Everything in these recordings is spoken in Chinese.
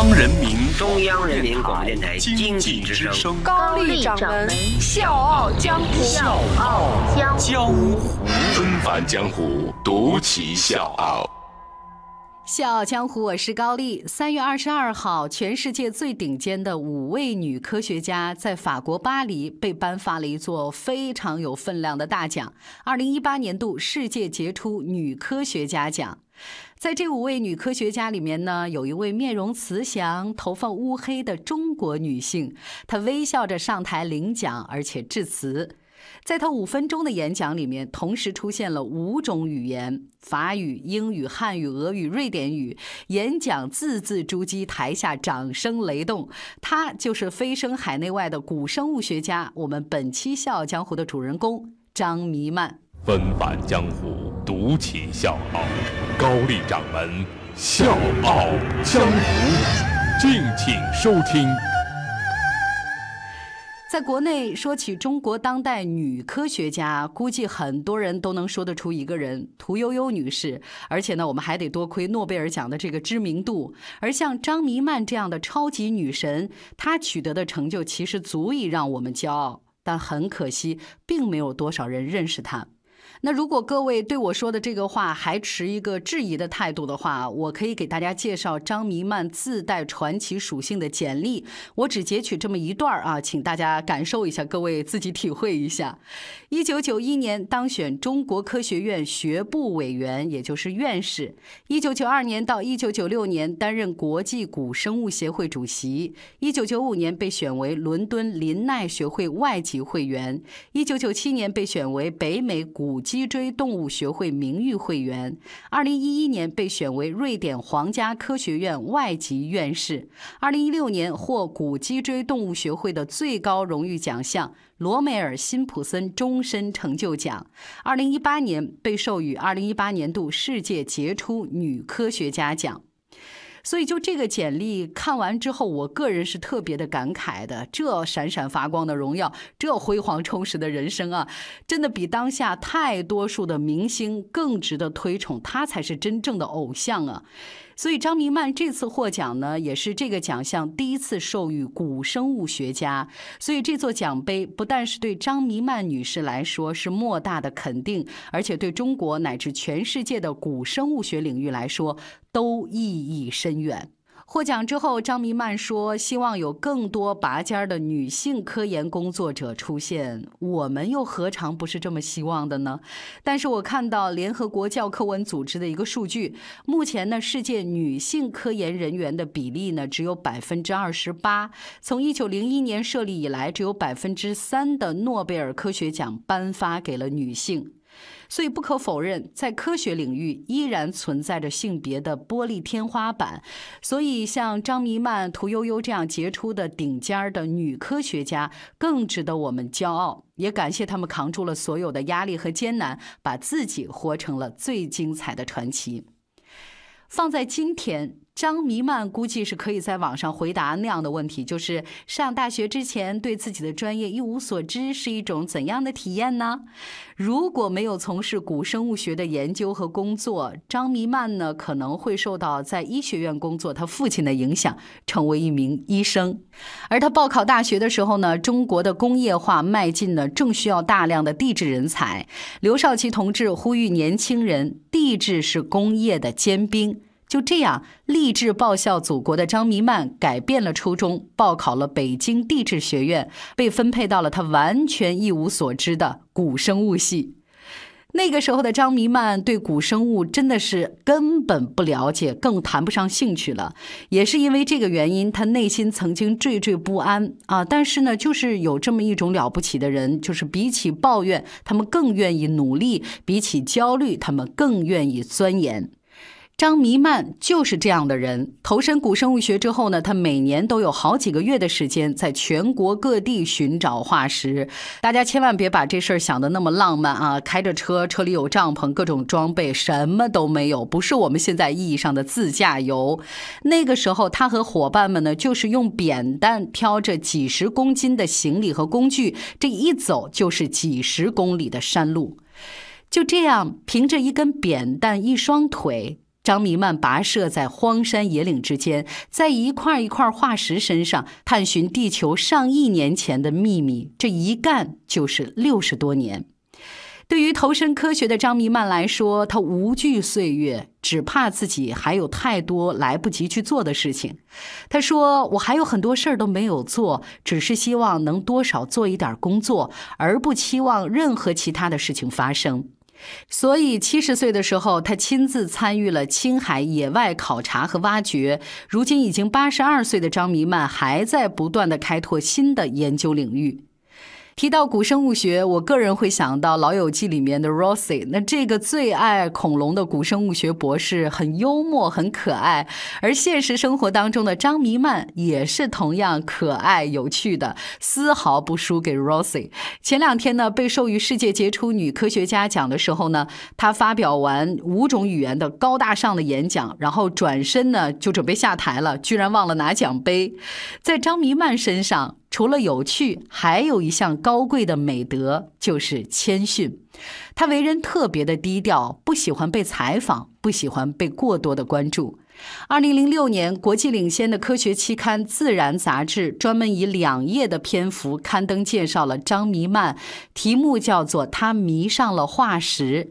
央人民中央人民广播电台经济之声高丽掌门笑傲江湖，笑傲江湖江湖纷繁江湖，独骑笑傲。笑傲江湖，我是高丽。三月二十二号，全世界最顶尖的五位女科学家在法国巴黎被颁发了一座非常有分量的大奖——二零一八年度世界杰出女科学家奖。在这五位女科学家里面呢，有一位面容慈祥、头发乌黑的中国女性，她微笑着上台领奖，而且致辞。在她五分钟的演讲里面，同时出现了五种语言：法语、英语、汉语、俄语、瑞典语。演讲字字珠玑，台下掌声雷动。她就是飞升海内外的古生物学家，我们本期《笑傲江湖》的主人公张弥曼。纷繁江湖，独骑笑傲。高丽掌门笑傲江湖，敬请收听。在国内说起中国当代女科学家，估计很多人都能说得出一个人——屠呦呦女士。而且呢，我们还得多亏诺贝尔奖的这个知名度。而像张弥曼这样的超级女神，她取得的成就其实足以让我们骄傲。但很可惜，并没有多少人认识她。那如果各位对我说的这个话还持一个质疑的态度的话，我可以给大家介绍张弥曼自带传奇属性的简历。我只截取这么一段啊，请大家感受一下，各位自己体会一下。一九九一年当选中国科学院学部委员，也就是院士。一九九二年到一九九六年担任国际古生物协会主席。一九九五年被选为伦敦林奈学会外籍会员。一九九七年被选为北美古。脊椎动物学会名誉会员，二零一一年被选为瑞典皇家科学院外籍院士，二零一六年获古脊椎动物学会的最高荣誉奖项罗梅尔辛普森终身成就奖，二零一八年被授予二零一八年度世界杰出女科学家奖。所以，就这个简历看完之后，我个人是特别的感慨的。这闪闪发光的荣耀，这辉煌充实的人生啊，真的比当下太多数的明星更值得推崇。他才是真正的偶像啊！所以，张弥曼这次获奖呢，也是这个奖项第一次授予古生物学家。所以，这座奖杯不但是对张弥曼女士来说是莫大的肯定，而且对中国乃至全世界的古生物学领域来说都意义深远。获奖之后，张弥曼说：“希望有更多拔尖的女性科研工作者出现。我们又何尝不是这么希望的呢？”但是我看到联合国教科文组织的一个数据，目前呢，世界女性科研人员的比例呢只有百分之二十八。从一九零一年设立以来，只有百分之三的诺贝尔科学奖颁发给了女性。所以不可否认，在科学领域依然存在着性别的玻璃天花板。所以，像张弥曼、屠呦呦这样杰出的顶尖的女科学家，更值得我们骄傲。也感谢他们扛住了所有的压力和艰难，把自己活成了最精彩的传奇。放在今天。张弥曼估计是可以在网上回答那样的问题，就是上大学之前对自己的专业一无所知是一种怎样的体验呢？如果没有从事古生物学的研究和工作，张弥曼呢可能会受到在医学院工作他父亲的影响，成为一名医生。而他报考大学的时候呢，中国的工业化迈进呢，正需要大量的地质人才。刘少奇同志呼吁年轻人，地质是工业的尖兵。就这样，立志报效祖国的张弥曼改变了初衷，报考了北京地质学院，被分配到了他完全一无所知的古生物系。那个时候的张弥曼对古生物真的是根本不了解，更谈不上兴趣了。也是因为这个原因，他内心曾经惴惴不安啊。但是呢，就是有这么一种了不起的人，就是比起抱怨，他们更愿意努力；比起焦虑，他们更愿意钻研。张弥曼就是这样的人。投身古生物学之后呢，他每年都有好几个月的时间在全国各地寻找化石。大家千万别把这事儿想的那么浪漫啊！开着车，车里有帐篷，各种装备，什么都没有，不是我们现在意义上的自驾游。那个时候，他和伙伴们呢，就是用扁担挑着几十公斤的行李和工具，这一走就是几十公里的山路。就这样，凭着一根扁担、一双腿。张弥漫跋涉在荒山野岭之间，在一块一块化石身上探寻地球上亿年前的秘密，这一干就是六十多年。对于投身科学的张弥漫来说，他无惧岁月，只怕自己还有太多来不及去做的事情。他说：“我还有很多事儿都没有做，只是希望能多少做一点工作，而不期望任何其他的事情发生。”所以，七十岁的时候，他亲自参与了青海野外考察和挖掘。如今已经八十二岁的张弥曼，还在不断的开拓新的研究领域。提到古生物学，我个人会想到《老友记》里面的 rossie。那这个最爱恐龙的古生物学博士很幽默、很可爱，而现实生活当中的张弥漫也是同样可爱有趣的，丝毫不输给 rossie。前两天呢，被授予世界杰出女科学家奖的时候呢，她发表完五种语言的高大上的演讲，然后转身呢就准备下台了，居然忘了拿奖杯。在张弥漫身上。除了有趣，还有一项高贵的美德，就是谦逊。他为人特别的低调，不喜欢被采访，不喜欢被过多的关注。二零零六年，国际领先的科学期刊《自然》杂志专门以两页的篇幅刊登介绍了张弥漫，题目叫做《他迷上了化石》。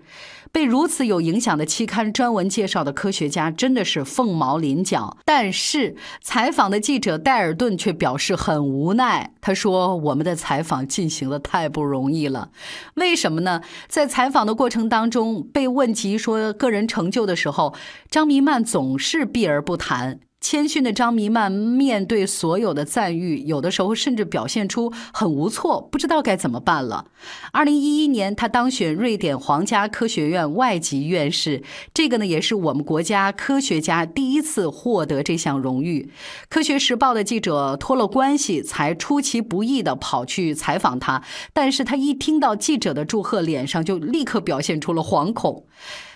被如此有影响的期刊专文介绍的科学家真的是凤毛麟角，但是采访的记者戴尔顿却表示很无奈。他说：“我们的采访进行的太不容易了，为什么呢？在采访的过程当中，被问及说个人成就的时候，张弥漫总是是避而不谈。”谦逊的张弥曼面对所有的赞誉，有的时候甚至表现出很无措，不知道该怎么办了。二零一一年，他当选瑞典皇家科学院外籍院士，这个呢也是我们国家科学家第一次获得这项荣誉。科学时报的记者托了关系，才出其不意的跑去采访他，但是他一听到记者的祝贺，脸上就立刻表现出了惶恐。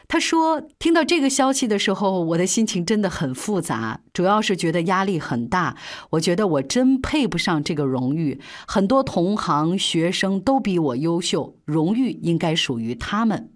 他说：“听到这个消息的时候，我的心情真的很复杂，主要是觉得压力很大。我觉得我真配不上这个荣誉，很多同行学生都比我优秀，荣誉应该属于他们。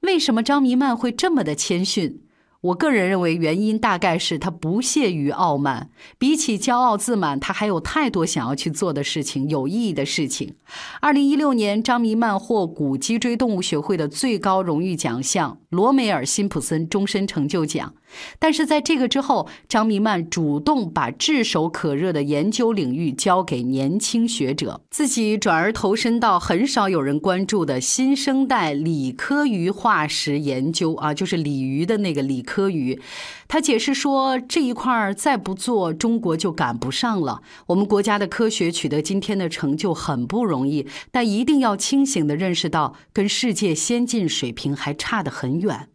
为什么张弥曼会这么的谦逊？”我个人认为，原因大概是他不屑于傲慢。比起骄傲自满，他还有太多想要去做的事情，有意义的事情。二零一六年，张弥曼获古脊椎动物学会的最高荣誉奖项——罗梅尔·辛普森终身成就奖。但是在这个之后，张弥曼主动把炙手可热的研究领域交给年轻学者，自己转而投身到很少有人关注的新生代鲤科鱼化石研究啊，就是鲤鱼的那个鲤科鱼。他解释说，这一块儿再不做，中国就赶不上了。我们国家的科学取得今天的成就很不容易，但一定要清醒地认识到，跟世界先进水平还差得很远。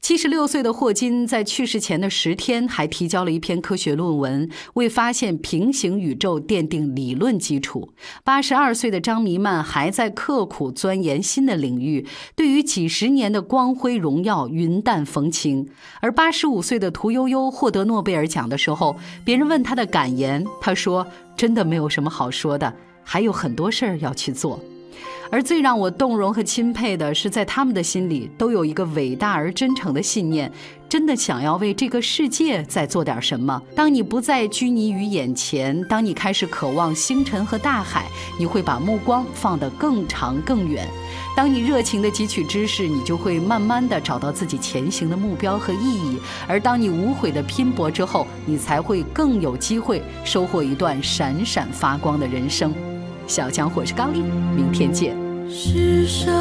七十六岁的霍金在去世前的十天还提交了一篇科学论文，为发现平行宇宙奠定理论基础。八十二岁的张弥曼还在刻苦钻研新的领域，对于几十年的光辉荣耀云淡风轻。而八十五岁的屠呦呦获得诺贝尔奖的时候，别人问他的感言，他说：“真的没有什么好说的，还有很多事儿要去做。”而最让我动容和钦佩的是，在他们的心里都有一个伟大而真诚的信念，真的想要为这个世界再做点什么。当你不再拘泥于眼前，当你开始渴望星辰和大海，你会把目光放得更长更远。当你热情地汲取知识，你就会慢慢地找到自己前行的目标和意义。而当你无悔地拼搏之后，你才会更有机会收获一段闪闪发光的人生。小强，我是高丽，明天见。世上。